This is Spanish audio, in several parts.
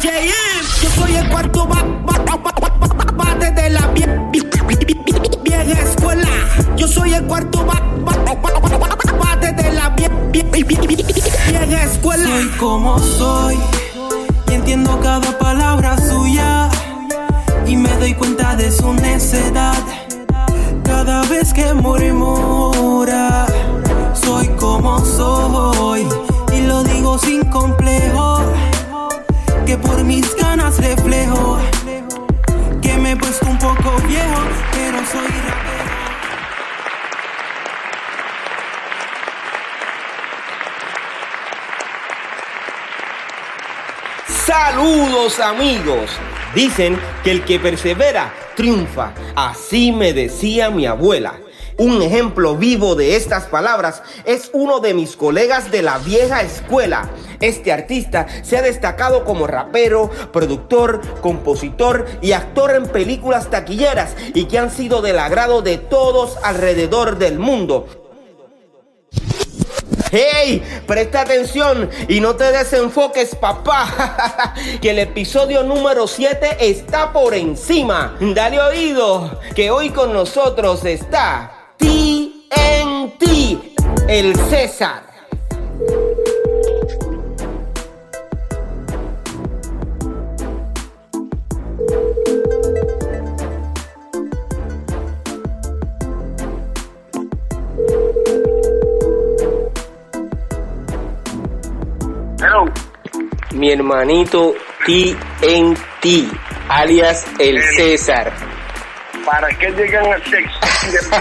JM, yo soy el cuarto bate de la vieja escuela. Yo soy el cuarto bate de la vieja escuela. Soy como soy y entiendo cada palabra suya y me doy cuenta de su necedad cada vez que murmura. Soy como soy y lo digo sin complejo que por mis ganas reflejo que me he puesto un poco viejo, pero soy rapero. Saludos amigos. Dicen que el que persevera triunfa. Así me decía mi abuela. Un ejemplo vivo de estas palabras es uno de mis colegas de la vieja escuela. Este artista se ha destacado como rapero, productor, compositor y actor en películas taquilleras y que han sido del agrado de todos alrededor del mundo. ¡Hey! Presta atención y no te desenfoques, papá. que el episodio número 7 está por encima. Dale oído, que hoy con nosotros está TNT, el César. Hello. Mi hermanito TNT, alias el César. ¿Para qué llegan al sexo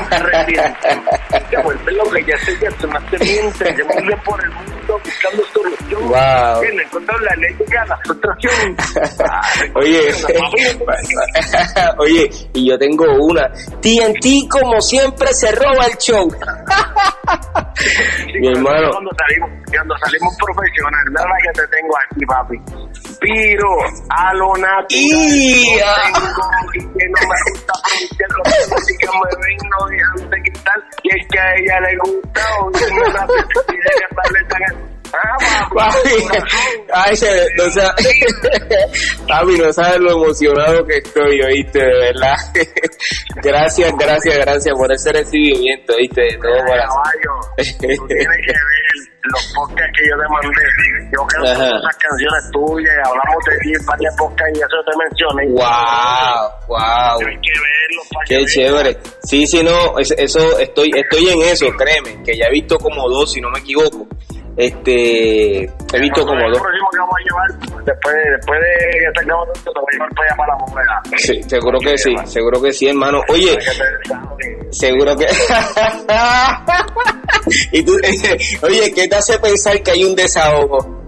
de reciente? Se vuelve lo que ya se ya se me miente, me voy por el mundo buscando solución. Wow. Bien, encuentro la ley de la frustración. Oye, oye, y yo tengo una. TNT como siempre se roba el show. Mi hermano. Cuando salimos, cuando salimos profesional, mira la que te tengo aquí, papi. Piro a lo natural. Y- que no me gusta frontear con la música, me ven, no dejan de quitar. Y es que a ella le gusta, o no me da y de cantarle tan... Papi, ay, no sa- papi, no sabes lo emocionado que estoy, oíste, de verdad. gracias, gracias, gracias por ese recibimiento, oíste, de todo corazón. Tú tienes que ver los podcasts que yo te mandé. Yo creo que esas canciones tuyas, hablamos de ti en varias podcasts y eso te mencioné. Wow, wow. Tienes que verlos para Qué que chévere. Sí, sí, no, es- eso estoy estoy en eso, créeme, que ya he visto como dos, si no me equivoco. Este, he visto como dos. próximo que vamos a llevar, después, después de que tengamos esto, te voy a llevar para allá para la bóveda. Sí, seguro que sí, seguro que sí, hermano. Oye, seguro que y tú, oye, ¿qué te hace pensar que hay un desahogo?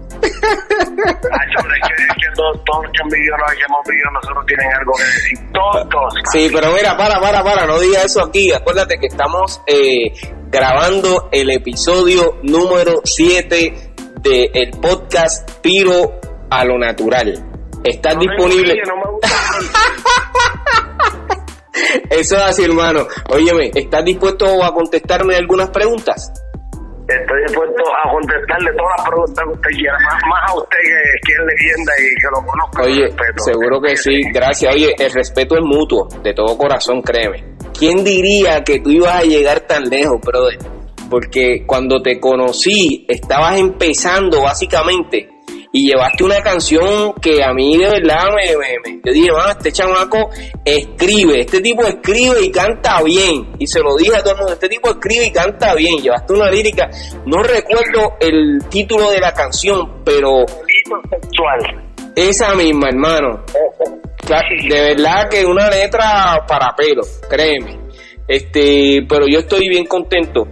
Sí, pero mira, para, para, para, no digas eso aquí. Acuérdate que estamos eh, grabando el episodio número 7 del podcast Piro a lo Natural. Tengo disponible. Eso es así, hermano. Óyeme, ¿estás dispuesto a contestarme algunas preguntas? Estoy dispuesto a contestarle todas las preguntas que usted quiera, más, más a usted que, que es leyenda y que lo conozco. Oye, respeto. seguro que sí. Gracias. Oye, el respeto es mutuo, de todo corazón, créeme. ¿Quién diría que tú ibas a llegar tan lejos, brother? Porque cuando te conocí, estabas empezando básicamente y llevaste una canción que a mí de verdad me, me, me- yo dije, "Ah, este chamaco escribe, este tipo escribe y canta bien. Y se lo dije a todo el mundo, este tipo escribe y canta bien. Llevaste una lírica, no recuerdo el título de la canción, pero sexual. esa misma, hermano. De verdad que una letra para pelo, créeme. Este, pero yo estoy bien contento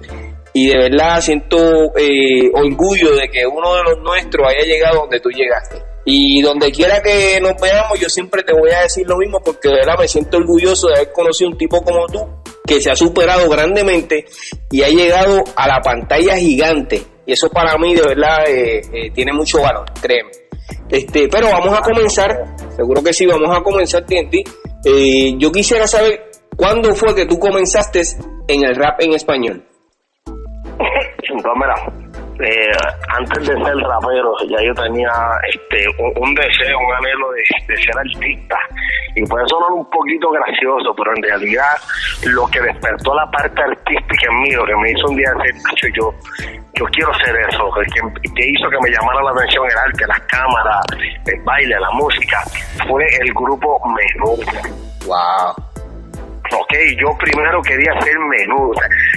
y de verdad siento eh, orgullo de que uno de los nuestros haya llegado donde tú llegaste. Y donde quiera que nos veamos, yo siempre te voy a decir lo mismo porque de verdad me siento orgulloso de haber conocido un tipo como tú que se ha superado grandemente y ha llegado a la pantalla gigante. Y eso para mí de verdad eh, eh, tiene mucho valor, créeme. Este, pero vamos a comenzar, seguro que sí, vamos a comenzar TNT. Eh, yo quisiera saber cuándo fue que tú comenzaste en el rap en español. Entonces, mira, eh, antes de ser rapero, ya yo tenía este un, deseo, un anhelo de, ser artista. Y puede sonar un poquito gracioso, pero en realidad lo que despertó la parte artística en mí, lo que me hizo un día decir, yo, yo quiero ser eso, que, que hizo que me llamara la atención el arte, las cámaras, el baile, la música, fue el grupo Menú. Wow ok, yo primero quería ser menudo.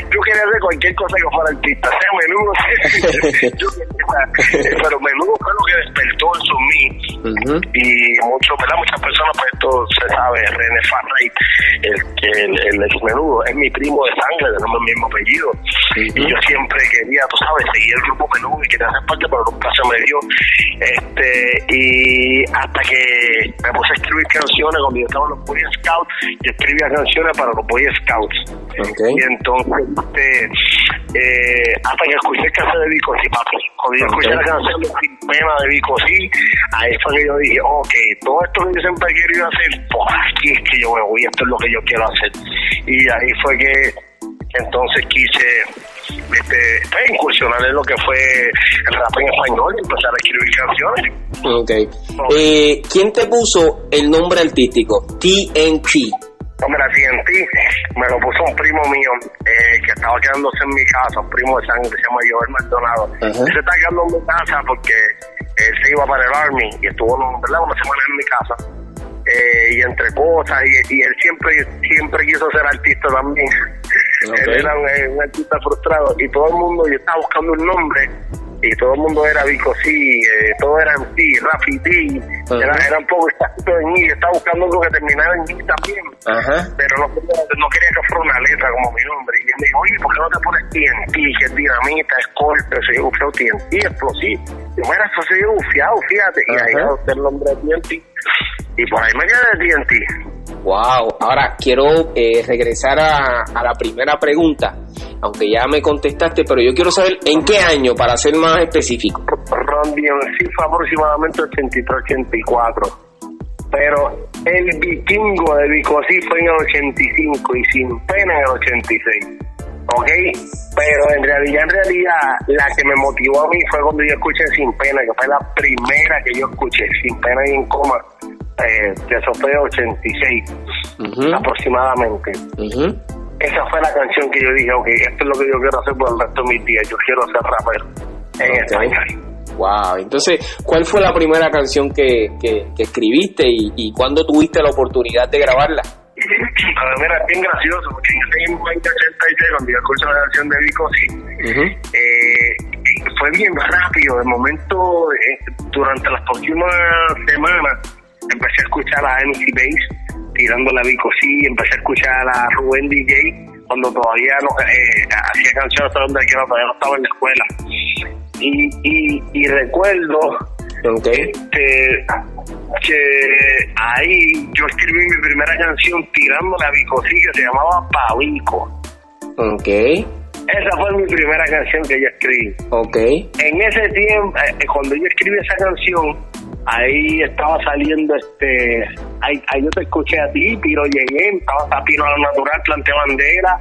yo quería hacer cualquier cosa que fuera artista, sea menudo, pero menudo fue lo que despertó eso en mí. Y mucho, ¿verdad? muchas personas, pues esto se sabe, René Farray, el, el, el, ex menudo, es mi primo de sangre, tenemos el mismo apellido. Y yo siempre quería, tú sabes, seguir el grupo menudo y quería hacer parte, pero nunca se me dio. Este, y hasta que me puse a escribir canciones cuando yo estaba en los Boy Scouts, yo escribía canciones para los Boy Scouts. Y entonces, este, eh, hasta que escuché el de Vico sí, papi. Cuando yo escuché la canción de Sin Pena de Vico sí, ahí fue que yo dije, ok, todo esto que yo siempre he querido hacer, pues aquí es que yo me voy, esto es lo que yo quiero hacer. Y ahí fue que entonces quise este, pues, incursionar en lo que fue el rap en español y empezar a escribir canciones. Ok. Eh, ¿Quién te puso el nombre artístico? TNT. Hombre, TNT me lo puso un primo mío eh, que estaba quedándose en mi casa, un primo de sangre, se llama Joel Maldonado. Se está quedando en mi casa porque él se iba para el Army y estuvo ¿verdad? una semana en mi casa. Eh, y entre cosas, y, él siempre siempre quiso ser artista también. él era un, artista frustrado y todo el mundo, yo estaba buscando un nombre y todo el mundo era Vico sí, eh, todo era en sí, Rafi D, era, era, un poco exacto en I, estaba buscando algo que terminara en I también, pero no, no, quería que fuera una letra como mi nombre. Y él me dijo, oye, ¿por qué no te pones TNT, que es dinamita, es golpe, se dijo, TNT, explosivo? Y mira, eso se bufiado, fíjate, y ahí el nombre de TNT, y por ahí me quedé de TNT. Wow, ahora quiero eh, regresar a, a la primera pregunta aunque ya me contestaste, pero yo quiero saber en qué año, para ser más específico. Ron sí fue aproximadamente 83-84, pero el vikingo de Vicosí fue en el 85 y sin pena en el 86. ¿ok? Pero en realidad, en realidad, la que me motivó a mí fue cuando yo escuché Sin Pena, que fue la primera que yo escuché, Sin Pena y en coma, eh, que eso fue 86 aproximadamente esa fue la canción que yo dije, ok, esto es lo que yo quiero hacer por el resto de mis días, yo quiero ser rapero en español. Wow, entonces, ¿cuál fue la primera canción que, que, escribiste y, y cuándo tuviste la oportunidad de grabarla? Ver, mira, es bien gracioso, porque en ese 2086, cuando yo escuché la canción de Vico, sí, eh, fue bien rápido. De momento, eh, durante las próximas semanas, empecé a escuchar a MC Bass tirando la sí, empecé a escuchar a Rubén DJ cuando todavía no eh, hacía canciones donde todavía no estaba en la escuela. Y, y, y recuerdo este, que ahí yo escribí mi primera canción tirando la sí, que se llamaba Pavico. Ok. Esa fue mi primera canción que yo escribí. Ok. En ese tiempo, eh, cuando yo escribí esa canción, ahí estaba saliendo este ahí, ahí yo te escuché a ti Piro llegué estaba Tapiro a la natural planté bandera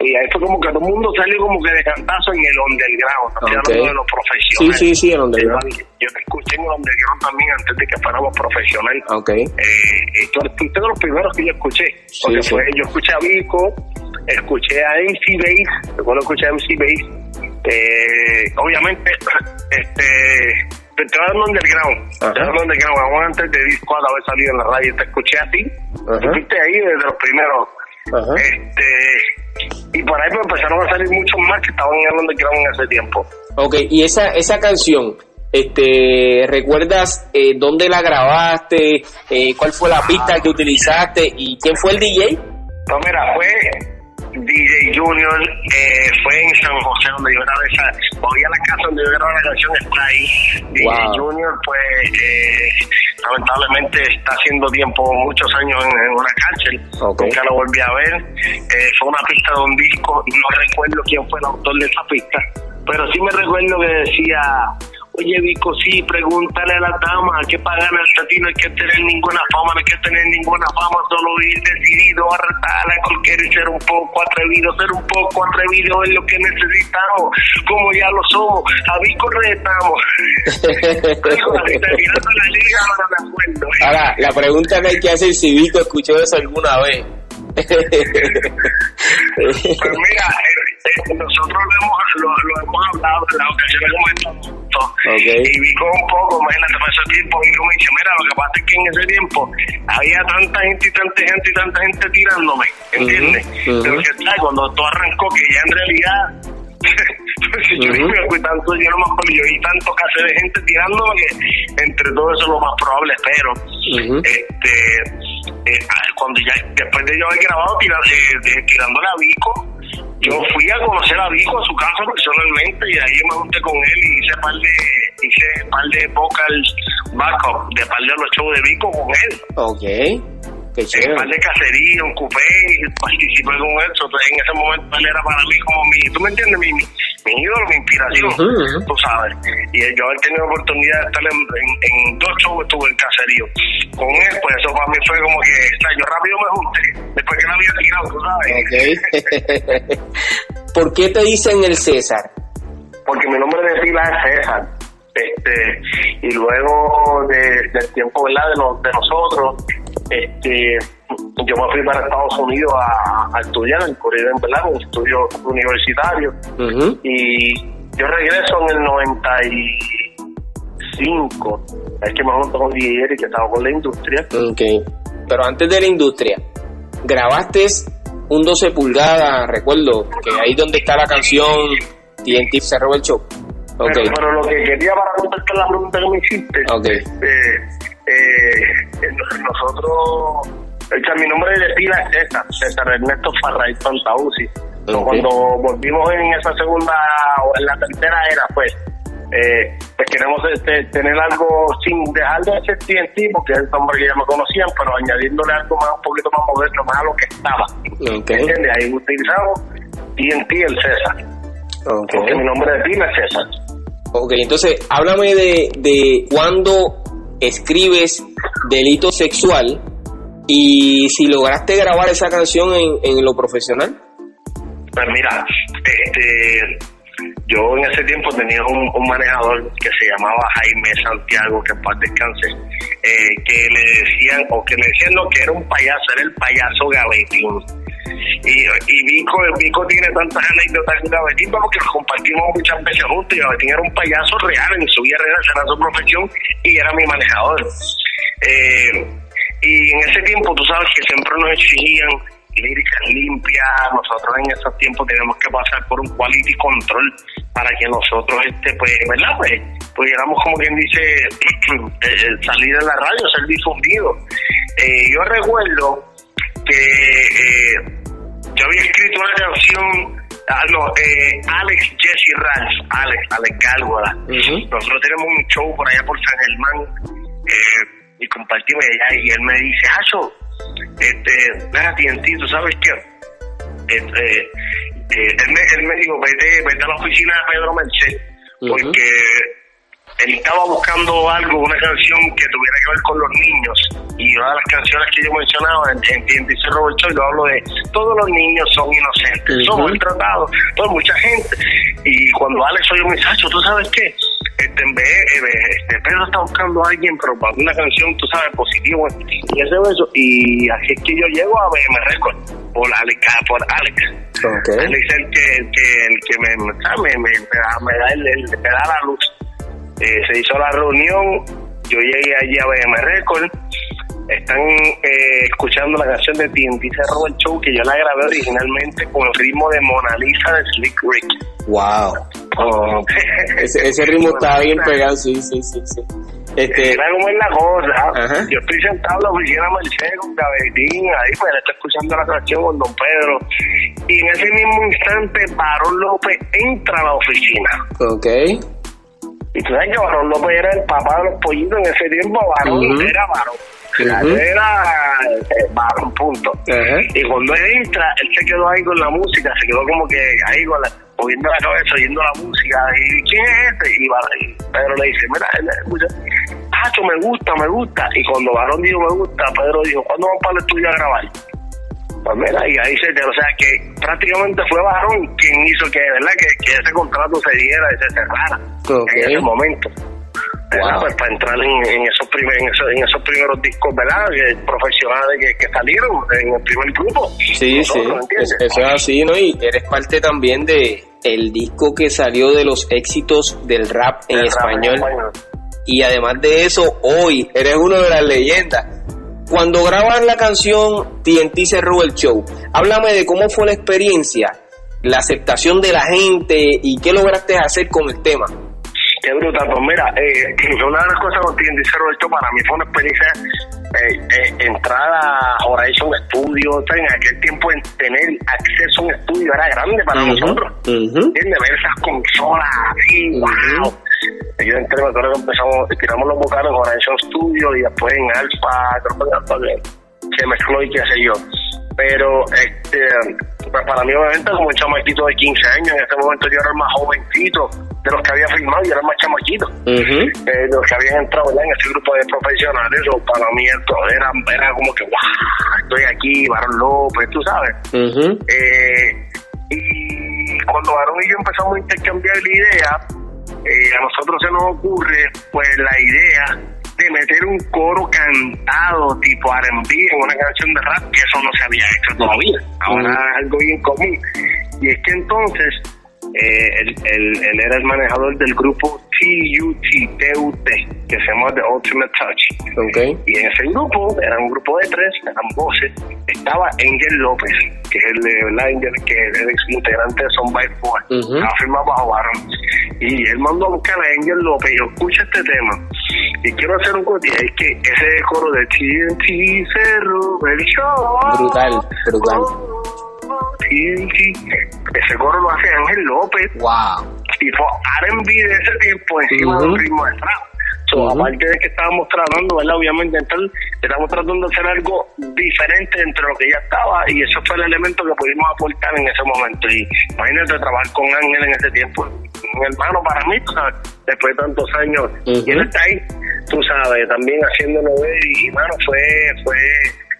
y ahí fue como que todo el mundo salió como que de cantazo en el underground okay. hablando de los profesionales. Sí sí sí el underground. Yo te escuché en el underground también antes de que fuéramos profesionales. Okay. eh, y tú fuiste de los primeros que yo escuché porque fue, yo escuché a Vico escuché a MC Bass recuerdo escuché a MC Bass eh, obviamente este te voy dando underground. Te voy dando underground. Vamos antes de disco a haber salido en la radio. Te escuché a ti. Fuiste ahí desde los primeros. Este, y por ahí pues empezaron a salir muchos más que estaban en el underground en ese tiempo. Ok, y esa, esa canción, este, ¿recuerdas eh, dónde la grabaste? Eh, ¿Cuál fue la pista que utilizaste? ¿Y quién fue el DJ? No, mira, fue DJ Junior eh, fue en San José donde yo grabé esa, voy a la casa donde yo grabé la canción está ahí. DJ Junior pues eh, lamentablemente está haciendo tiempo, muchos años en, una cárcel, nunca lo volví a ver. Eh, fue una pista de un disco, no recuerdo quién fue el autor de esa pista, pero sí me recuerdo que decía Oye, Vico, sí, pregúntale a la dama que pagan el ti no hay que tener ninguna fama, no hay que tener ninguna fama, solo ir decidido a retar a cualquier ser un poco atrevido, ser un poco atrevido es lo que necesitamos, como ya lo somos, a Vico retamos. Ahora, la pregunta que hay que hacer si Vico escuchó eso alguna vez. pues mira, eh, nosotros lo hemos, lo, lo hemos hablado en las ocasiones como estos okay. y Vico un poco, imagínate, ese tiempo, Vico me dice, mira, lo que pasa es que en ese tiempo había tanta gente y tanta gente y tanta gente tirándome, ¿entiendes? Uh -huh. Pero que tal, cuando todo arrancó, que ya en realidad porque yo, uh -huh. yo, fui tanto, yo no me acuerdo, yo vi tanto caso de gente tirándome que entre todo eso es lo más probable, pero uh -huh. este eh, cuando ya después de yo haber grabado tira, eh, tirándole a Vico, yo fui a conocer a Vico a su casa personalmente y ahí me junté con él y hice par de hice par de vocal backup de par de los shows de Vico con él. Okay. Qué chévere. par de cacería, un coupé, participé con eso. Entonces, en ese momento él era para mí como mi, ¿tú me entiendes? Mi, mi, ídolo, mi inspiración, uh -huh. tú sabes. Y yo haber tenido oportunidad de estar en, en, en dos shows estuve en caserío. Con él, pues eso para mí fue como que, o sea, yo rápido me junté, después que la había tirado, tú sabes. Okay. ¿Por qué te dicen el César? Porque mi nombre de pila es César este y luego de, del tiempo verdad de, los, de nosotros este yo me fui para Estados Unidos a, a estudiar en Corea verdad un estudio universitario uh -huh. y yo regreso en el 95 es que me junto con DJ que estaba con la industria ok pero antes de la industria grabaste un 12 pulgadas recuerdo que ahí donde está la canción TNT cerró el show Okay. Pero, pero, lo que quería para contestar la pregunta que me hiciste, okay. eh, eh, nosotros, o sea, mi nombre de pila es César, César Ernesto Farray Pantausi. Okay. Cuando volvimos en esa segunda o en la tercera era, pues, eh, pues queremos este, tener algo sin dejar de ser TNT, porque es el nombre que ya me conocían, pero añadiéndole algo más, un poquito más moderno, más a lo que estaba. Okay. ¿Entiendes? Ahí utilizamos TNT el César. Okay. Porque mi nombre de pila es César. Ok, entonces háblame de, de cuándo escribes delito sexual y si lograste grabar esa canción en, lo profesional. Pues mira, este, yo en ese tiempo tenía un, manejador que se llamaba Jaime Santiago, que en paz descanse, eh, que le decían, o que le decían no, que era un payaso, era el payaso Gavetín. Y, y Vico, Vico tiene tantas anécdotas con Gavetín porque lo compartimos muchas veces juntos y Gavetín era un payaso real en su vida real, era su profesión y era mi manejador. Eh, y en ese tiempo tú sabes que siempre nos exigían líricas limpias, nosotros en esos tiempos teníamos que pasar por un quality control para que nosotros, este pues, ¿verdad? Pues pudiéramos, como quien dice, salir en la radio, ser difundido. Eh, yo recuerdo que eh, yo había escrito una canción Ah, no, eh, Alex Jesse Ralph, Alex, Alex Gálgola. Uh -huh. Nosotros tenemos un show por allá por San Germán eh, y compartimos allá y él me dice, Hacho, este, TNT, ¿tú sabes qué? Este, eh, él, me, él me dijo, vete, vete a la oficina de Pedro Merced, uh -huh. Él estaba buscando algo, una canción que tuviera que ver con los niños. Y una de las canciones que yo mencionaba en, en dice Robert Choy, lo hablo de todos los niños son inocentes, uh -huh. son maltratados, por mucha gente. Y cuando Alex oye un mensaje, ¿tú sabes qué? Este, en vez, este, Pedro está buscando a alguien, pero para una canción, tú sabes, positivo. Y ese eso. Y así es que yo llego a BM Record por Alex. Por Alex. Okay. Alex es el que, el que, el que me, me, me, me, da, me, da, el, el, me da la luz. Eh, se hizo la reunión, yo llegué allí a BM Record, están eh, escuchando la canción de TNT Cerro el Show que yo la grabé originalmente con el ritmo de Mona Lisa de Slick Rick. Wow. Oh. ese, ese, ritmo estaba bien pegado, sí, sí, sí, sí. Este... Era como es la cosa. Ajá. Yo estoy sentado en la oficina de Mercedes con Gavetín, ahí pues está escuchando la canción con Don Pedro. Y en ese mismo instante, Barón López entra a la oficina. Ok. Y tú sabes que Barón López era el papá de los pollitos en ese tiempo, Barón uh -huh. era Barón. Uh -huh. Era eh, Barón, punto. Uh -huh. Y cuando él entra, él se quedó ahí con la música, se quedó como que ahí con la, moviendo la cabeza, oyendo la música. ¿Y quién es este? Y, y Pedro le dice, mira, él escucha, Pacho, me gusta, me gusta. Y cuando Barón dijo me gusta, Pedro dijo, ¿cuándo vamos para el estudio a grabar? Pues mira, y ahí se te, o sea que prácticamente fue Barón quien hizo que, ¿verdad? Que, que ese contrato se diera y se cerrara en ese momento. Pues para entrar en, esos primer, en, esos, primeros discos, ¿verdad? profesionales que, salieron en el primer grupo. Sí, sí, eso es así, ¿no? Y eres parte también de el disco que salió de los éxitos del rap en, español. Y además de eso, hoy eres uno de las leyendas. Cuando grabas la canción TNT cerró el show, háblame de cómo fue la experiencia, la aceptación de la gente y qué lograste hacer con el tema. Qué brutal, pues mira, eh, una de las cosas TNT cerró el show para mí fue una experiencia eh, eh, entrar a Horizon Studio, en aquel tiempo en tener acceso a un estudio era grande para nosotros. Ver esas consolas así, wow. Yo entré, me acuerdo que empezamos, tiramos los vocales en Horizon Studio y después en Alpha, creo que Alpha se mezcló y qué sé yo. Pero este pues para mí obviamente como un chamaquito de 15 años, en ese momento yo era el más jovencito de los que había firmado y era más chamaquito. eh, los que habían entrado en ese grupo de profesionales, o para mí era, era como que, wow, estoy aquí, Barón López, tú sabes. eh, y cuando Barón y yo empezamos a intercambiar la idea, eh, a nosotros se nos ocurre pues la idea de meter un coro cantado tipo R&B en una canción de rap, que eso no se había hecho todavía. Ahora es algo bien común. Y es que entonces eh, él, él, era el manejador del grupo TUT, que se llama The Ultimate Touch. Okay. Y en ese grupo, era un grupo de tres, eran voces, estaba Angel López, que es el de Angel, que es el ex integrante de Son by Four, uh -huh. firma bajo Baron. Y él mandó a buscar a Angel López y yo, escucha este tema. Y quiero hacer un corte, es que ese coro de TNT Cerro, el show. Brutal, brutal. TNT, ese coro lo hace Ángel López. Wow. Y fue R&B de ese tiempo encima uh -huh. del ritmo de trap. So, uh -huh. Aparte de que estábamos tratando, ¿verdad? Obviamente, entonces, estamos tratando de hacer algo diferente entre lo que ya estaba y eso fue el elemento que pudimos aportar en ese momento. Y imagínate trabajar con Ángel en ese tiempo, un hermano para mí, tú sabes, después de tantos años, uh -huh. y él está ahí, tú sabes, también haciéndolo ver y, mano, fue, fue,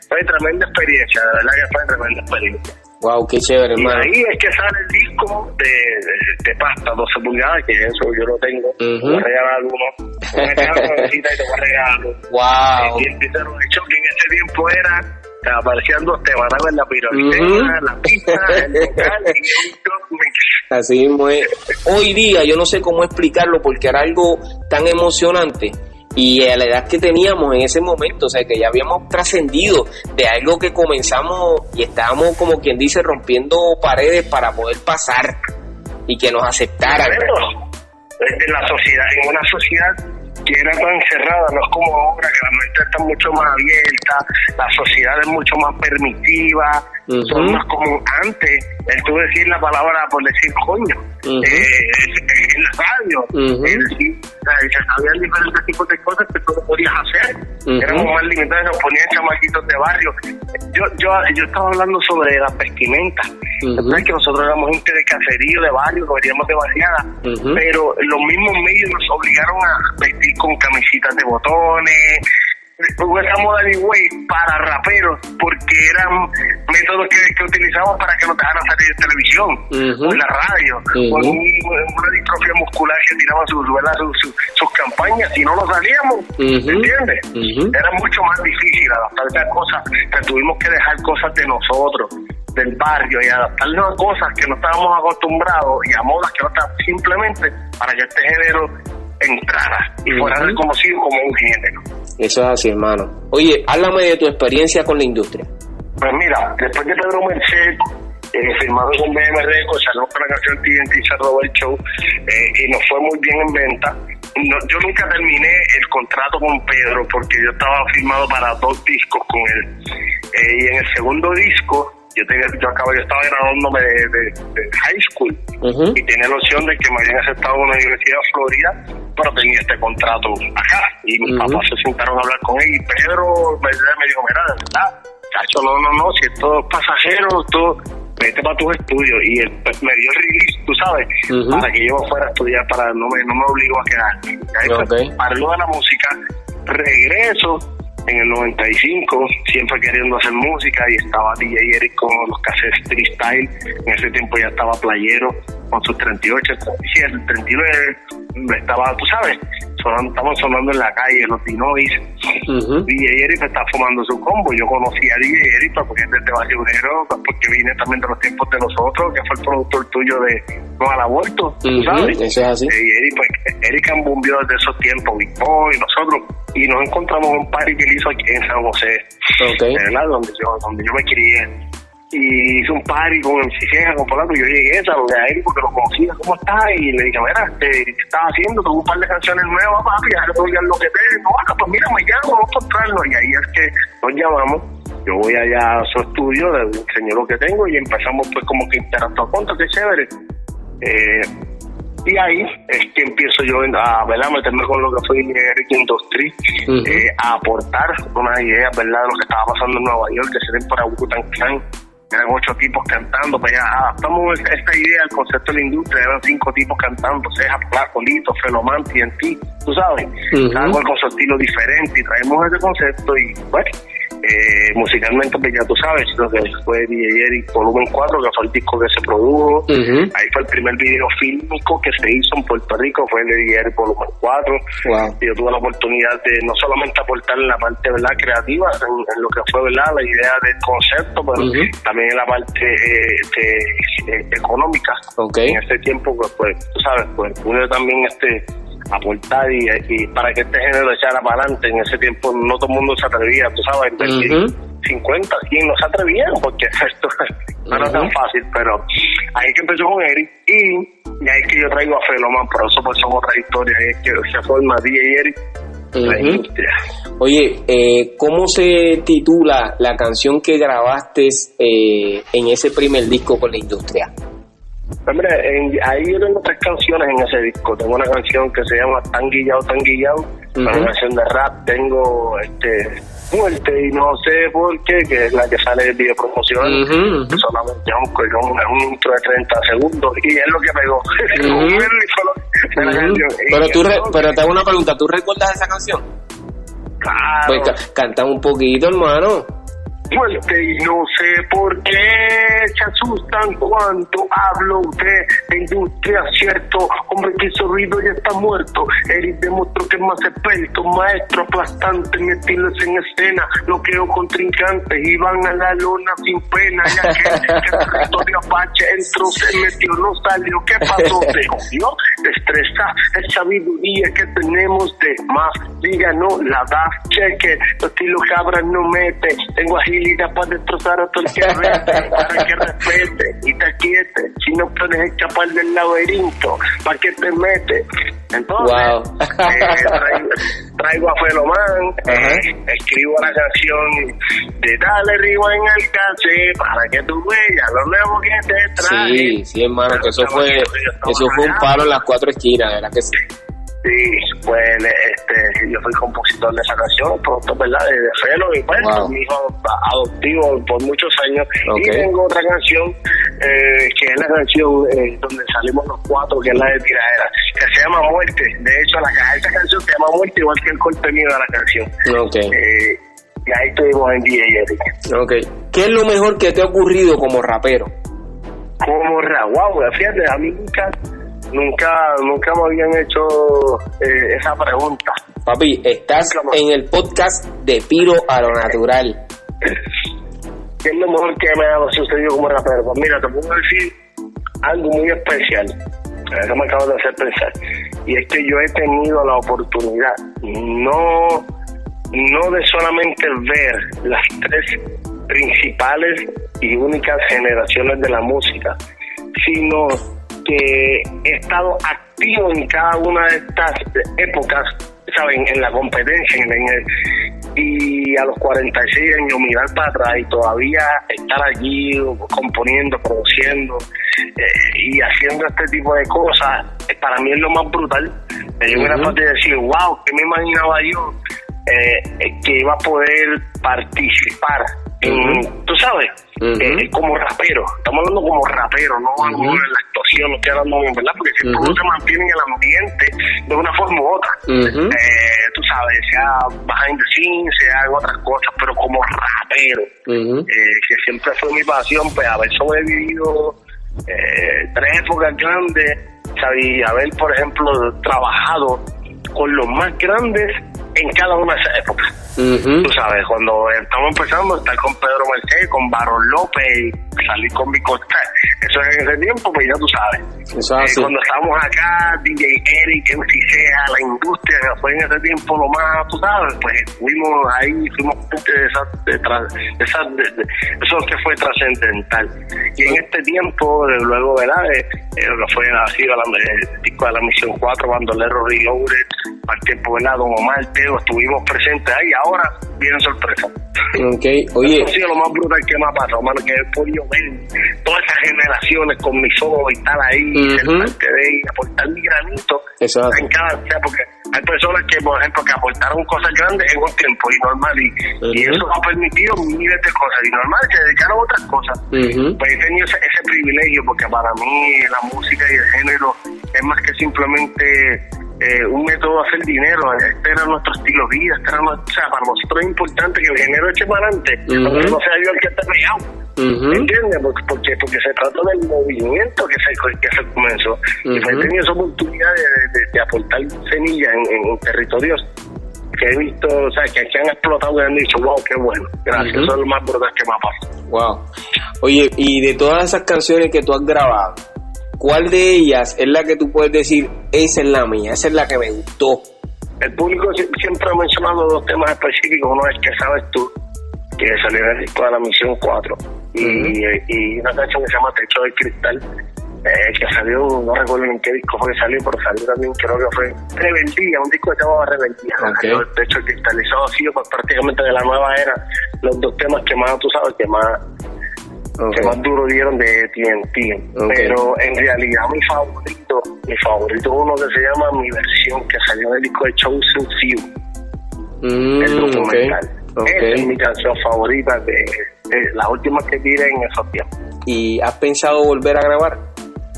fue tremenda experiencia, de verdad que fue tremenda experiencia. Wow, qué chévere, y hermano. ahí es que sale el disco de, de, de pasta, 12 pulgadas, que eso yo lo tengo. Uh -huh. Voy a regalar uno. Me y te voy a regalar Wow. Y el tercero de hecho que en ese tiempo era, aparecían dos temas, ¿no? la pirotecnia, uh -huh. la pista, el vocal y el Así mismo es. Hoy día yo no sé cómo explicarlo porque era algo tan emocionante y a la edad que teníamos en ese momento, o sea, que ya habíamos trascendido de algo que comenzamos y estábamos, como quien dice, rompiendo paredes para poder pasar y que nos aceptaran. Desde la sociedad, en una sociedad que era tan cerrada, no es como ahora que la mente está mucho más abierta, la sociedad es mucho más permitiva, uh -huh. son más como antes, tuvo que decir la palabra por decir coño, uh -huh. eh, en la radio, uh -huh. es decir, había diferentes tipos de cosas que tú no podías hacer, éramos más limitados, nos ponían chamaquitos de barrio. Yo, yo, yo estaba hablando sobre las vestimentas, es que nosotros éramos gente de caserío, de barrio, que veníamos de barriada, pero los mismos medios nos obligaron a vestir con camisitas de botones, hubo esa moda de way para raperos porque eran métodos que, que utilizábamos para que nos dejaran salir de televisión uh -huh. o en la radio uh -huh. o en un, una distrofia muscular que tiraban sus, sus, sus, campañas y no lo salíamos uh -huh. ¿entiendes? era mucho más difícil adaptarse a cosas que tuvimos que dejar cosas de nosotros del barrio y adaptarnos a cosas que no estábamos acostumbrados y a modas que no estaban simplemente para que este género entrara y fuera reconocido como un género. Eso es así, hermano. Oye, háblame de tu experiencia con la industria. Pues mira, después de Pedro Merced, eh, firmado con BM Records, salió con la canción TNT se robó el show eh, y nos fue muy bien en venta. No, yo nunca terminé el contrato con Pedro porque yo estaba firmado para dos discos con él. Eh, y en el segundo disco yo, tenía, yo acabo, yo estaba graduándome de, de, de high school uh -huh. y tenía la opción de que me habían aceptado en una universidad de Florida, pero tenía este contrato acá. Y mis uh -huh. papás se sentaron a hablar con él y Pedro me, me dijo, mira, de verdad, cacho, no, no, no, si esto es pasajero, esto, vete para tus estudios. Y él pues, me dio el release, tú sabes, uh -huh. para que yo fuera a estudiar, para no me, no me obligó a ahí okay. pues, parlo de la música, regreso en el 95, siempre queriendo hacer música y estaba DJ Eric con los cassettes freestyle. En ese tiempo ya estaba playero con sus 38, 37, 39. Estaba, tú sabes, estaban sonando en la calle los Dinois. DJ Eric estaba fumando su combo. Yo conocí a DJ Eric porque es desde Barrio porque vine también de los tiempos de nosotros, que fue el productor tuyo de No al Aborto, ¿sabes? Eso es así. Y Eric, pues, Eric cambió desde esos tiempos, Big Boy, nosotros y nos encontramos en un party que él hizo aquí en San José, okay. ¿verdad? Donde yo, donde yo me crié. Y hice un party con el Ciceja, con Polaco, y yo llegué, saludé a él porque lo conocía, ¿cómo está? Y le dije, mira, ¿qué, ¿qué estás haciendo? Tengo un par de canciones nuevas, papi, ya te lo que tengo. Ah, pues mira, me llamo, vamos a encontrarnos. Y ahí es que nos llamamos. Yo voy allá a su estudio, le enseño lo que tengo y empezamos pues como que interactuar con qué chévere. Eh, y ahí es que empiezo yo a ¿verdad? meterme con lo que fue Eric Industry, eh, a aportar una idea ¿verdad? de lo que estaba pasando en Nueva York, que se den para Wutan Clan. Eran ocho tipos cantando, pues ya adaptamos esta idea al concepto de la industria, eran cinco tipos cantando, Ceja, Placo, Lito, Feloman, TNT, tú sabes, cada cual con su estilo diferente y traemos ese concepto y bueno, eh, musicalmente, pues ya tú sabes, lo que fue DJ Eric Volumen 4, que fue el disco que se produjo. Ahí fue el primer video fílmico que se hizo en Puerto Rico, fue el de DJ Eric Volumen 4. Y yo tuve la oportunidad de no solamente aportar en la parte ¿verdad? creativa, en, lo que fue ¿verdad? la idea del concepto, pero también en la parte eh, eh, económica. En ese tiempo, pues, pues, tú sabes, pues pude también este aportar y, para que este género echara para adelante. En ese tiempo no todo el mundo se atrevía, tú sabes, invertir 50, 100 no se atrevían porque esto no era tan fácil, pero ahí que empezó con Eric y, y ahí que yo traigo a Feloman, pero eso pues son otras historias, ahí es que se forma DJ Eric. Oye, eh, ¿cómo se titula la canción que grabaste eh, en ese primer disco con la industria? Hombre, ahí yo tengo tres canciones en ese disco. Tengo una canción que se llama Tan Guillao, Tan Guillao. Una canción de rap. Tengo este Muerte y no sé por qué, que es la que sale del video promocional. Solamente un, un, un intro de 30 segundos y es lo que pegó. pero, tú pero te hago una pregunta. ¿Tú recuerdas esa canción? Claro. Pues canta un poquito, hermano fuerte y no sé por qué se asustan cuando hablo de industria, cierto, hombre que hizo ruido ya está muerto, Eric demostró que es más experto, maestro aplastante, mi estilo es en escena, bloqueo contrincantes y van a la lona sin pena, ya que, el territorio Apache entró, se metió, no salió, ¿qué pasó? Te jodió, te estresa, es sabiduría que tenemos de más, diga no, la da, cheque, los estilos cabras no mete, tengo agilidad para destrozar a todo el que para que respete y te quiete. Si no puedes escapar del laberinto, ¿para qué te metes? Entonces, eh, traigo, a Feloman, eh, escribo la canción de Dale Riva en el caché para que tú veas lo nuevo que te trae. Sí, sí, hermano, que eso fue, eso fue un palo en las cuatro esquinas, ¿verdad que sí? Sí, pues este, yo fui compositor de esa canción, productor ¿verdad? de, Felo y bueno, mi hijo adoptivo por muchos años. Y tengo otra canción eh, que es la canción eh, donde salimos los cuatro, que es la de Tiradera, que se llama Muerte. De hecho, la esta canción se llama Muerte igual que el contenido de la canción. Okay. Eh, y ahí estuvimos en DJ Eric. Okay. ¿Qué es lo mejor que te ha ocurrido como rapero? Como rapero, wow, fíjate, a mí nunca nunca nunca me habían hecho eh, esa pregunta. Papi, estás en el podcast de Piro a lo Natural. ¿Qué es lo mejor que me ha sucedido como rapero? Pues mira, te puedo decir algo muy especial. Eso me acabo de hacer pensar. Y es que yo he tenido la oportunidad, no, no de solamente ver las tres principales y únicas generaciones de la música, sino que he estado activo en cada una de estas épocas, ¿saben? En la competencia, en, y a los 46 años mirar para atrás y todavía estar allí componiendo, produciendo eh, y haciendo este tipo de cosas, eh, para mí es lo más brutal. Me uh de decir, wow, que me imaginaba yo eh, que iba a poder participar tú sabes, eh, como rapero, estamos hablando como rapero, no en la actuación, no estoy hablando, ¿verdad? Porque si uh se mantiene en el ambiente de una forma u otra. Eh, tú tú sabes, sea behind the scenes, sea en otras cosas, pero como rapero, eh, que siempre fue mi pasión, pues haber sobrevivido eh, tres épocas grandes, ¿sabes? haber, por ejemplo, trabajado con los más grandes en cada una de esas épocas. Tú sabes, cuando estamos empezando, estar con Pedro Mercedes, con Barón López, salir con mi costa, eso es en ese tiempo, pues ya tú sabes. Eh, cuando estábamos acá, DJ Eric, MC Sea, la industria, que fue en ese tiempo lo más, tú sabes, pues fuimos ahí, fuimos parte de esa, de, esa de, eso que fue trascendental. Y en este tiempo, luego, ¿verdad? Eh, eh, lo que fue así, el disco de la Misión 4, Bandolero Reloaded, al tiempo, ¿verdad? Don Omar, Teo, estuvimos presentes ahí, ahora vienen sorpresas. Ok, oye. Eso ha sido lo más brutal que me ha pasado, mano, que he podido ver todas esas generaciones con mis ojos y estar ahí, ser parte de y aportar mi granito en cada, o sea, porque hay personas que, por ejemplo, que aportaron cosas grandes en un tiempo y normal, y, y eso ha permitido miles de cosas, y normal se dedicaron a otras cosas. Pues he tenido ese, ese privilegio, porque para mí la música y el género es más que simplemente eh, un método de hacer dinero. Este era nuestro estilo de vida, este era nuestro, o sea, para nosotros es importante que el dinero eche para adelante, aunque no sea yo el que esté pegado. ¿Entiendes? Porque, porque, porque, se trata del movimiento que se, que se comenzó. Y pues he tenido esa oportunidad de, de, aportar semillas en, en, territorios que he visto, o sea, que, que han explotado y han dicho, wow, qué bueno. Gracias, eso es lo más brutal que me ha pasado. Wow. Oye, y de todas esas canciones que tú has grabado, ¿Cuál de ellas es la que tú puedes decir, esa es la mía, esa es la que me gustó? El público siempre ha mencionado dos temas específicos. Uno es que sabes tú, que salió en el disco de la Misión 4, y, y, una canción que se llama Techo de Cristal, eh, que salió, no recuerdo en qué disco fue que salió, pero salió también, creo que fue Rebeldía, un disco que se llamaba Rebeldía. Okay. El Techo de Cristal, eso ha sido pues, prácticamente de la nueva era, los dos temas que más, tú sabes, que más que más duro dieron de TNT. Pero en realidad mi favorito, mi favorito es uno que se llama Mi Versión, que salió del disco de Chosen Few. Mm, el documental. es mi canción favorita de, las últimas que tiré en esos tiempos. ¿Y has pensado volver a grabar?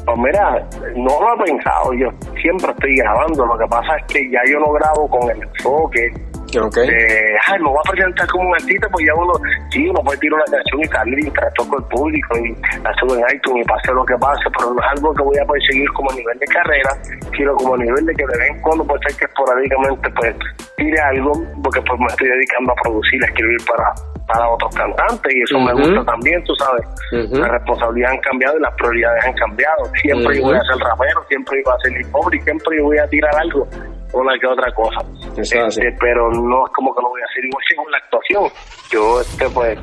Pues mira, no lo he pensado, yo siempre estoy grabando, lo que pasa es que ya yo no grabo con el enfoque Okay. Eh, ay, me voy a presentar como un artista, pues ya uno, sí, uno puede tirar una canción y salir y tratar con el público y la subo en iTunes y pase lo que pase, pero no es algo que voy a perseguir como a nivel de carrera, sino como a nivel de que de vez en cuando puede ser que esporádicamente pues tire algo, porque pues me estoy dedicando a producir, a escribir para para otros cantantes y eso me gusta también, tú sabes. Las responsabilidades han cambiado y las prioridades han cambiado. Siempre yo voy a ser rapero, siempre iba a ser hip hop y siempre yo voy a tirar algo una que otra cosa. Este, pero no es como que lo voy a hacer igual que con la actuación. Yo, este, pues,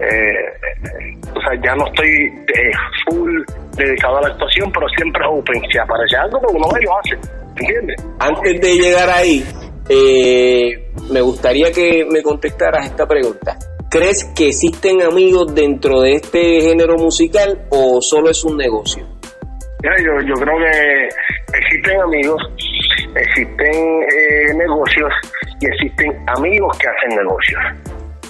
eh, o sea, ya no estoy de full dedicado a la actuación, pero siempre open. Si aparece algo, pues uno lo hace. ¿Entiendes? Antes de llegar ahí, eh, me gustaría que me contestaras esta pregunta. ¿Crees que existen amigos dentro de este género musical o solo es un negocio? yo, yo creo que existen amigos existen eh, negocios y existen amigos que hacen negocios.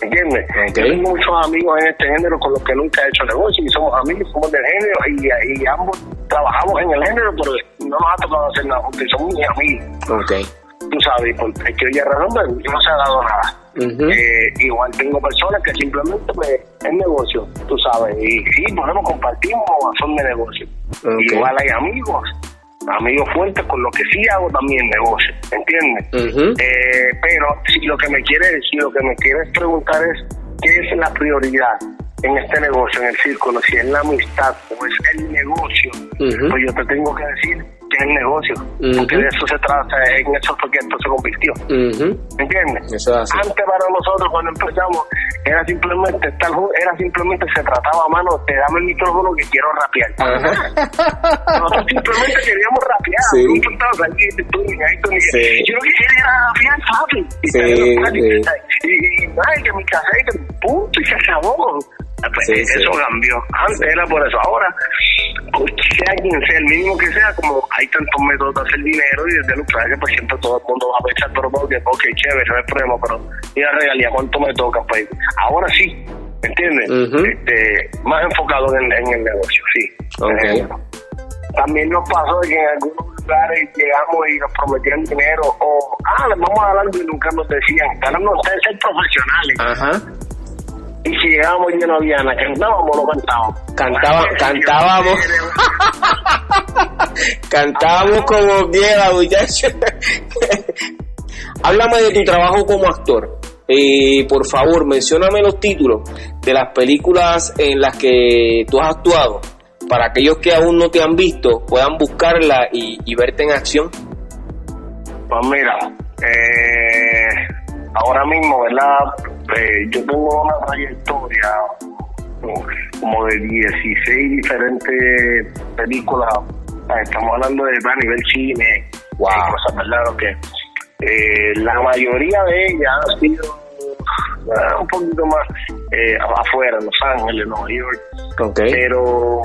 ¿Entiendes? Tengo muchos amigos en este género con los que nunca he hecho negocio y somos amigos, somos del género y, ambos trabajamos en el género, pero no nos ha tocado hacer nada porque somos mis amigos. Okay. Tú sabes, porque que oye razón, no se ha dado nada. eh, igual tengo personas que simplemente pues, es negocio, tú sabes, y sí, podemos compartimos son de negocio. Igual hay amigos amigos fuertes con lo que sí hago también negocio, ¿entiendes? eh, pero si lo que me quiere decir, lo que me quieres preguntar es qué es la prioridad en este negocio, en el círculo, si es la amistad o es el negocio, pues yo te tengo que decir que es el negocio, porque de eso se trata, en eso fue que esto se convirtió. ¿Entiendes? Antes para nosotros cuando empezamos era simplemente estar era simplemente se trataba mano te dame el micrófono que quiero rapear nosotros simplemente queríamos rapear. Sí. no importaba aquí tú ni ahí tú ni sí. yo lo que quería era rapear fácil. Y, sí, y, y, ay, que mi casa que punto y se acabó pues eso cambió. Antes era por eso. Ahora, sea quien sea, el mínimo que sea, como hay tantos métodos de hacer dinero y desde los que pues siempre todo el mundo va a pensar, pero porque, ok, chévere, no hay problema, pero y la regalía, ¿cuánto me toca? Pues ahora sí, ¿entiendes? este, más enfocado en, en, el negocio, sí. Okay. También nos pasó de que en algunos lugares llegamos y nos prometían dinero o, ah, les vamos a dar algo y nunca nos decían. Ganamos ustedes ser profesionales. Ajá. Y si llegábamos y no había nada, cantábamos o no cantábamos. Cantaba, cantábamos. cantábamos como quiera, muchachos. Háblame de tu trabajo como actor. Eh, por favor, mencióname los títulos de las películas en las que tú has actuado para aquellos que aún no te han visto puedan buscarla y, y verte en acción. Pues mira, eh, ahora mismo, ¿verdad? Eh, yo tengo una trayectoria como de 16 diferentes películas. Estamos hablando de a nivel cine, wow. cosas, ¿verdad? Que, eh, la mayoría de ellas han sido uh, un poquito más eh, afuera, en Los Ángeles, Nueva York. Okay. Pero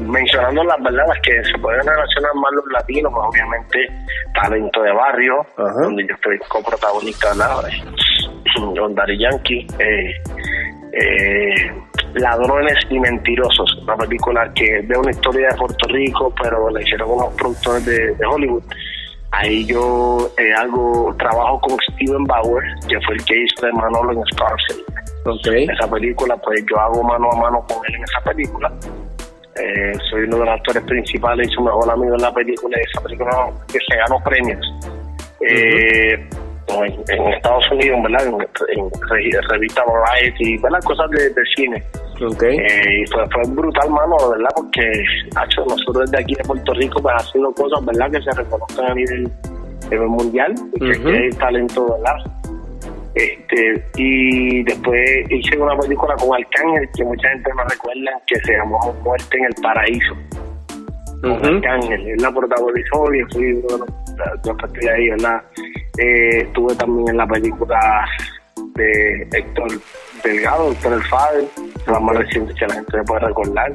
mencionando las verdades que se pueden relacionar más los latinos, pues obviamente talento de barrio, donde yo estoy coprotagonista ¿no? Con Daddy Yankee, eh, eh, Ladrones y Mentirosos, una película que es de una historia de Puerto Rico, pero la hicieron unos productores de, de Hollywood. Ahí yo eh, hago trabajo con Steven Bauer, que fue el que hizo de Manolo en Scarface. Okay. Esa película, pues yo hago mano a mano con él en esa película. Eh, soy uno de los actores principales y su mejor amigo en la película, esa película que se ganó premios. Eh, en, en, Estados Unidos, ¿verdad? En, en, revista Variety, ¿verdad? Cosas de, de cine. Okay. Eh, y fue, fue brutal, mano, ¿verdad? Porque hecho, nosotros desde aquí de Puerto Rico, pues haciendo cosas, ¿verdad? Que se reconozcan a nivel, mundial, y uh -huh. que hay talento, ¿verdad? Este, y después hice una película con Arcángel que mucha gente no recuerda que se llamó Muerte en el Paraíso. Uh -huh. Arcángel, él la protagonizó y fui bueno, yo estoy ahí, ¿verdad? Eh, estuve también en la película de Héctor Delgado, Héctor El Fader, la más reciente que la gente puede recordar.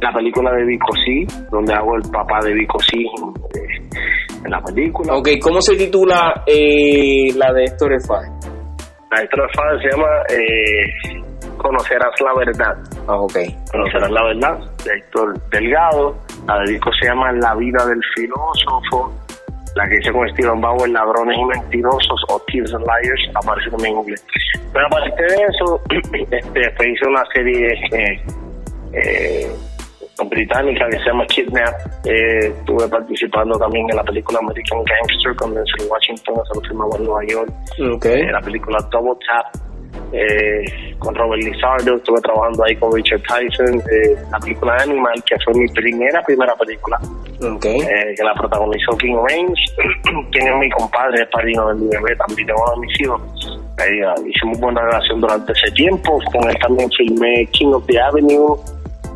La película de Vico C, donde hago el papá de Vico C eh, en la película. Ok, ¿cómo se titula eh, la de Héctor El Fader? La de Héctor El Fader se llama eh, Conocerás la Verdad. Ah, ok. Conocerás la Verdad, de Héctor Delgado. La de Vico se llama La vida del filósofo la que hice con Steven Bauer, Ladrones y Mentirosos o Thieves and Liars, aparece también en inglés. Pero aparte de eso, este, después hice una serie eh, eh, británica que se llama Kidnap. Eh, estuve participando también en la película American Gangster con Denzel Washington, se lo filmamos en Nueva York. Okay. la película Double Tap. Eh, con Robert Lizardo, estuve trabajando ahí con Richard Tyson, eh, la película Animal, que fue mi primera, primera película, okay. eh, que la protagonizó King Range, quien es mi compadre, es padrino del bebé, también tengo uno de mis hijos. Eh, hicimos buena relación durante ese tiempo, con él también filmé King of the Avenue,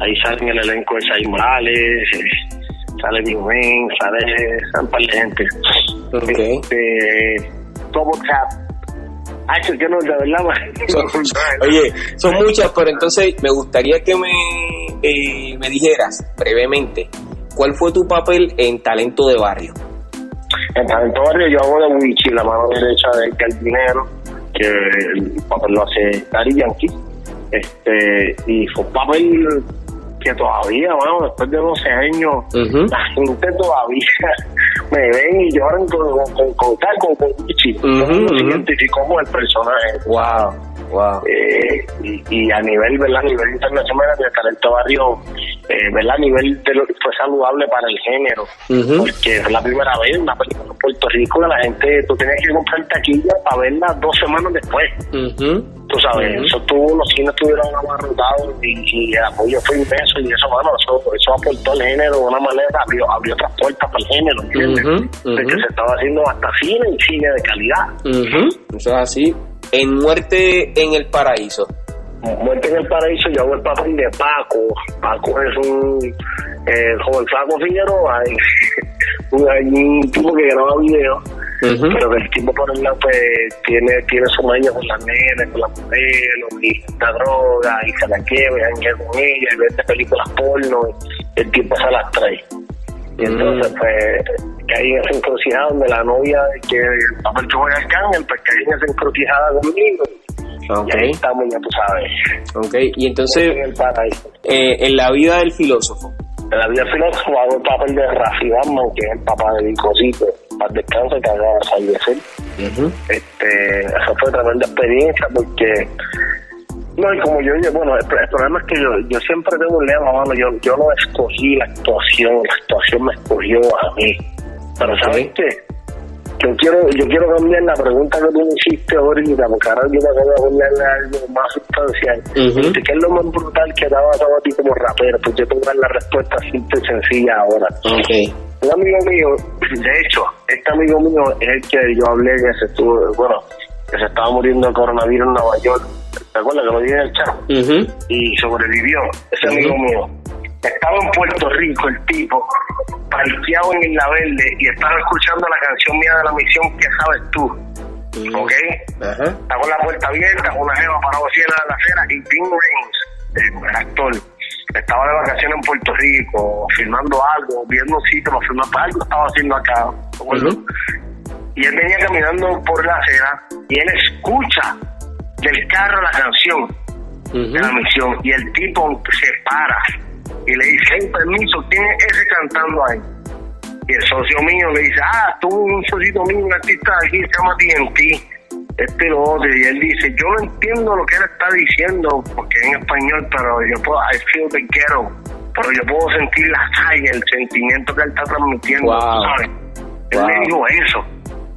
ahí sale en el elenco de Sai Morales, sale King Range, sale un par de gente. Okay. Este, Double Tap, Ah, yo no, de verdad, son, Oye, son muchas, pero entonces me gustaría que me, eh, me dijeras brevemente, ¿cuál fue tu papel en Talento de Barrio? En Talento de Barrio yo hago de Wichi, la mano derecha del Caldinero, que el papel lo hace Daddy Yankee. Este, y fue un papel que todavía, bueno, después de 12 años, uh -huh. la gente todavía me ven y lloran con, con, con, con, con Wichi. Uh -huh, se identificó como el personaje. Wow, wow. Eh, y, y, a nivel, ¿verdad? A nivel internacional, el talento barrio, eh, ¿verdad? A nivel de lo, fue saludable para el género. Uh -huh. Porque es la primera vez una película en Puerto Rico la gente, tú tenías que comprar taquilla para verla dos semanas después. Tú sabes, eso tuvo, los cines estuvieron abarrotados y, y el apoyo fue inmenso y eso, bueno, eso, eso aportó al género de una manera, abrió, abrió otras puertas para el género, ¿entiendes? Uh de que se estaba haciendo hasta cine y cine de calidad. Eso es así. En Muerte en el Paraíso. Muerte en el Paraíso, yo hago el papel de Paco. Paco es un eh, joven Flaco Figueroa, un, un tipo que graba videos. Uh -huh. pero que el tipo por el lado pues tiene, tiene su maña con las nenas, con las modelos, y la droga, y se la quema, y con ella, y vende películas porno, y el tipo se las trae. Y entonces, pues, caí en esa encrucijada donde la novia, que el papel que juega Arcángel, pues caí en esa encrucijada conmigo. Okay. Y ahí estamos, ya tú sabes. Ok, y entonces, en, el eh, en la vida del filósofo, la vida final jugaba el papel de Rafi Batman, que es el papá de Vicosito, para descanso que acaba de fallecer. este, esa fue tremenda experiencia porque no, y como yo dije, bueno, el, problema es que yo, yo siempre tengo un lema, mano, yo, yo no escogí la actuación, la actuación me escogió a mí. Pero ¿sabes qué? Yo quiero, yo quiero cambiar la pregunta que tú me hiciste ahorita, porque ahora yo te acabo de ponerle algo más sustancial. ¿Qué es lo más brutal que te ha pasado a ti como rapero? Pues yo tengo la respuesta simple y sencilla ahora. Okay. Un amigo mío, de hecho, este amigo mío es el que yo hablé que se estuvo, bueno, que se estaba muriendo de coronavirus en Nueva York. ¿Te acuerdas que lo dije en el chat? Y sobrevivió, ese amigo mío. Estaba en Puerto Rico el tipo, parqueado en Isla Verde, y estaba escuchando la canción mía de la misión que sabes tú. ¿Ok? Está con la puerta abierta, con una jeva parado así en la acera, y Tim Raines, el actor, estaba de vacaciones en Puerto Rico, filmando algo, viendo un sitio para filmar algo, estaba haciendo acá. Y él venía caminando por la acera y él escucha del carro la canción de la misión y el tipo se para y le dice, permiso, ¿quién es ese cantando ahí? Y el socio mío le dice, ah, tú un socio mío, un artista de aquí, se llama TNT, este lo otro, y él dice, yo no entiendo lo que él está diciendo, porque en español, pero yo puedo, I feel the ghetto, pero yo puedo sentir la calle, el sentimiento que él está transmitiendo, ¿sabes? Él me dijo eso.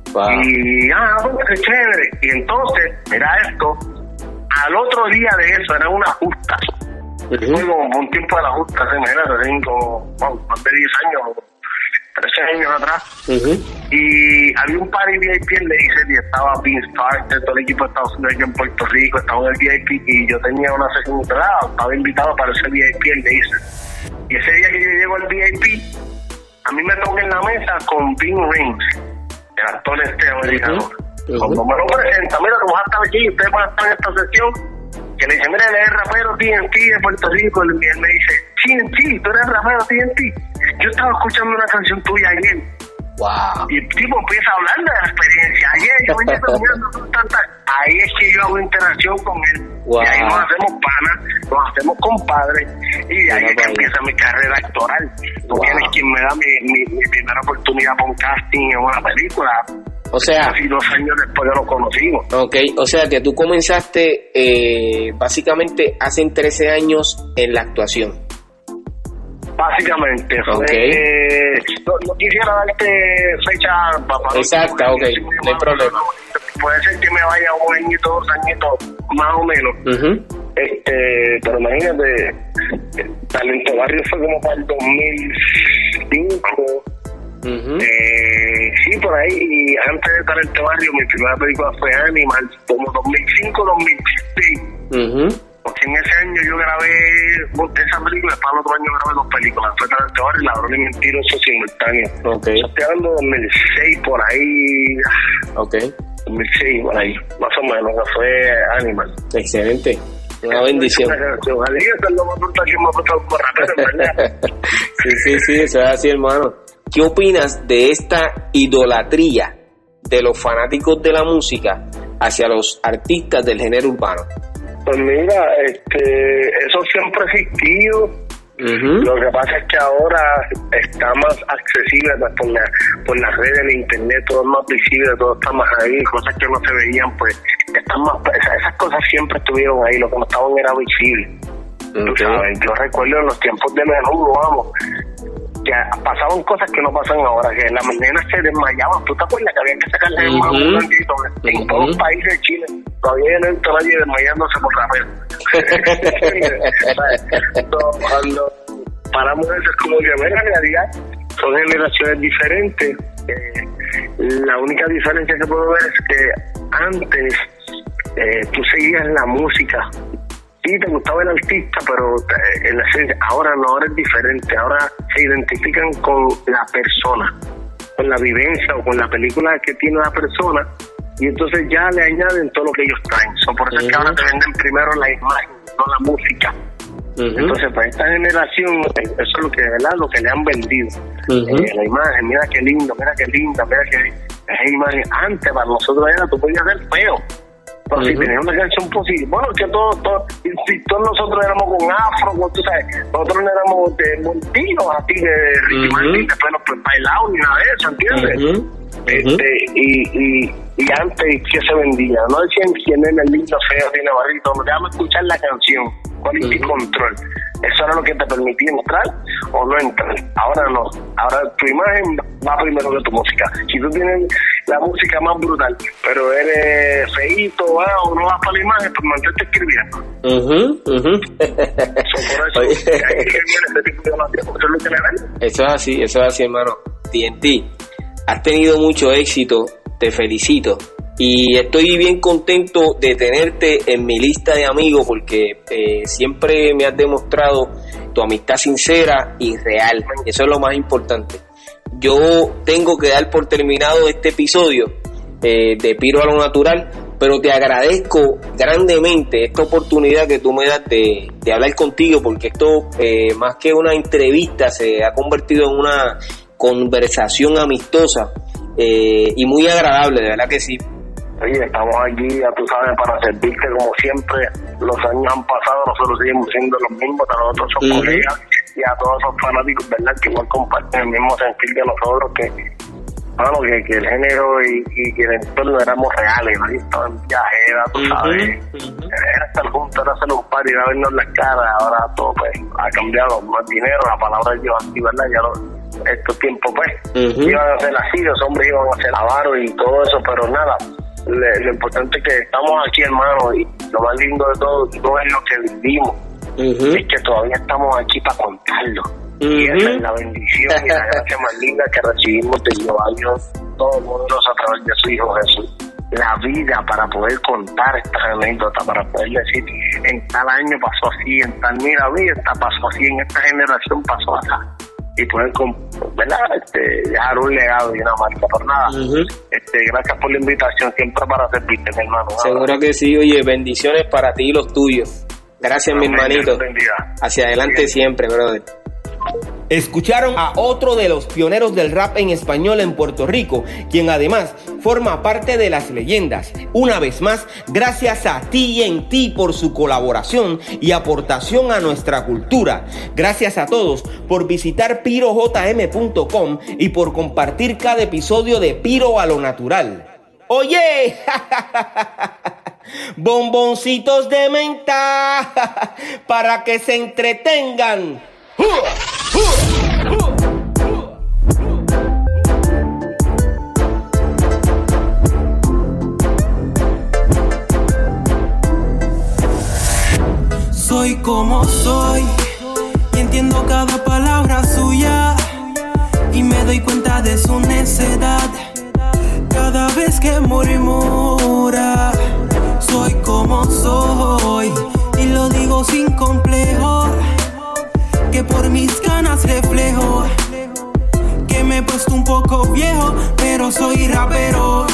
Y, ah, bueno, qué chévere. Y entonces, mira esto, al otro día de eso, era una justa. Como un tiempo de la justa, me era como, más de 10 años, 13 años atrás. Y había un party VIP en Laser y estaba Vince Carter, todo el equipo de Estados Unidos en Puerto Rico, estaba en el VIP y yo tenía una sesión entrada, estaba invitado para ese VIP en Laser. Y ese día que yo llego al VIP, a mí me toca en la mesa con Bing Rings el actor este americano. Cuando me lo presenta, mira, tú vas a estar aquí, ustedes van a estar en esta sesión, que le dice, mira, él es rapero TNT de Puerto Rico, y él me dice, TNT, tú eres rapero TNT. Yo estaba escuchando una canción tuya ayer. Wow. Y el tipo empieza a hablar de la experiencia. Ayer yo tantas. Ahí es que yo hago interacción con él. Y ahí nos hacemos panas, nos hacemos compadres. Y de ahí es que empieza mi carrera actoral. Tú tienes quien me da mi, mi, mi primera oportunidad con casting en una película. O sea, casi dos años después de lo conocimos. Ok, o sea que tú comenzaste eh, básicamente hace 13 años en la actuación. Básicamente, okay. eh, no, no, quisiera darte fecha para Exacta, ok, no hay problema. Puede ser que me vaya un añito, dos añitos, más o menos. este Pero imagínate, Talento Barrio fue como para el 2005. eh, sí, por ahí, y antes de Talento Barrio, mi primera película fue Animal, como 2005, 2006. Porque en ese año yo grabé esa película, para el otro año grabé dos películas, fue Barrio y Ladrón y Mentiroso simultáneo. Okay. Estoy hablando de 2006, por ahí. Ok. 2006, por ahí, más o menos, que fue Animal. Excelente. Una bendición. sí, sí, sí, eso es así, hermano. ¿Qué opinas de esta idolatría de los fanáticos de la música hacia los artistas del género urbano? Pues mira, este, eso siempre ha existido. Lo que pasa es que ahora está más accesible pues, por, la, por las redes, el internet, todo es más visible, todo está más ahí, cosas que no se veían, pues están más, esas, cosas siempre estuvieron ahí, lo que no estaban era visible. Yo recuerdo en los tiempos de menudo, vamos, que pasaban cosas que no pasan ahora, que las nenas se desmayaban. ¿Tú te acuerdas que había que sacarle uh -huh. un bendito en todos los países de Chile? Todavía no entró nadie desmayándose por rapero. cuando paramos eso es como que, en realidad, son generaciones diferentes. Eh, la única diferencia que puedo ver es que antes eh, tú seguías la música sí te gustaba el artista, pero en la esencia, ahora no, ahora es diferente, ahora se identifican con la persona, con la vivencia o con la película que tiene la persona, y entonces ya le añaden todo lo que ellos traen. So, por eso es que ahora te venden primero la imagen, no la música. Entonces, para esta generación, eso es lo que, ¿verdad? Lo que le han vendido. eh, la imagen, mira qué lindo, mira qué linda, mira qué... Esa imagen, antes para nosotros era, tú podías ver feo Pero si tenés una canción positiva, bueno, que todos, todos, si todos nosotros éramos con afro, tú sabes, nosotros no éramos de montillos, así de Ricky Martin, después nos bailados ni nada de eso, ¿entiendes? este, y, y, y antes que se vendía, no decían quién era el lindo, feo, tiene barrito, déjame escuchar la canción, quality control. Eso era lo que te permitía entrar o no entrar. Ahora no. Ahora tu imagen va primero que tu música. Si tú tienes la música más brutal, pero eres feíto ah, o no vas para la imagen, pues mantente escribiendo. Uh -huh, eso es así, eso es así, hermano. TNT, has tenido mucho éxito, te felicito y estoy bien contento de tenerte en mi lista de amigos porque eh, siempre me has demostrado tu amistad sincera y real. Eso es lo más importante. Yo tengo que dar por terminado este episodio eh, de Piro a lo Natural, pero te agradezco grandemente esta oportunidad que tú me das de, de hablar contigo porque esto, eh, más que una entrevista, se ha convertido en una conversación amistosa y muy agradable, de verdad que sí. Oye, estamos aquí, ya tú sabes, para servirte como siempre. Los años han pasado, nosotros seguimos siendo los mismos, a nosotros somos colegas y a todos esos fanáticos, ¿verdad? Que igual comparten el mismo sentir que nosotros, que, bueno, que, que el género y, que el entorno éramos reales, ¿no? Estaban en viajera, tú sabes. Era estar juntos, era hacer un par y a vernos las caras. Ahora todo, pues, ha cambiado. Más dinero, la palabra lleva así, ¿verdad? Ya lo, estos tiempos, pues, iban a ser así, los hombres iban a ser avaros y todo eso, pero nada lo importante es que estamos aquí, hermano, y lo más lindo de todo no es lo que vivimos, es que todavía estamos aquí para contarlo. Y esa es la bendición y la gracia más linda que recibimos de Dios, todos nosotros a través de su Hijo Jesús. La vida para poder contar estas anécdotas, para poder decir, en tal año pasó así, en tal, mira, vida pasó así, en esta generación pasó así y poder ¿verdad? Este, dejar un legado y una marca por nada. este, gracias por la invitación, siempre para servirte, mi hermano. Seguro que sí, oye, bendiciones para ti y los tuyos. Gracias, mi hermanito. Hacia adelante siempre, brother. Escucharon a otro de los pioneros del rap en español en Puerto Rico, quien además forma parte de las leyendas. Una vez más, gracias a ti en ti por su colaboración y aportación a nuestra cultura. Gracias a todos por visitar pirojm.com y por compartir cada episodio de Piro a lo Natural. Oye, bomboncitos de menta para que se entretengan. Soy como soy y entiendo cada palabra suya y me doy cuenta de su necedad cada vez que murmura. Soy como soy y lo digo sin complejo que por mis ganas reflejo que me he puesto un poco viejo, pero soy rapero.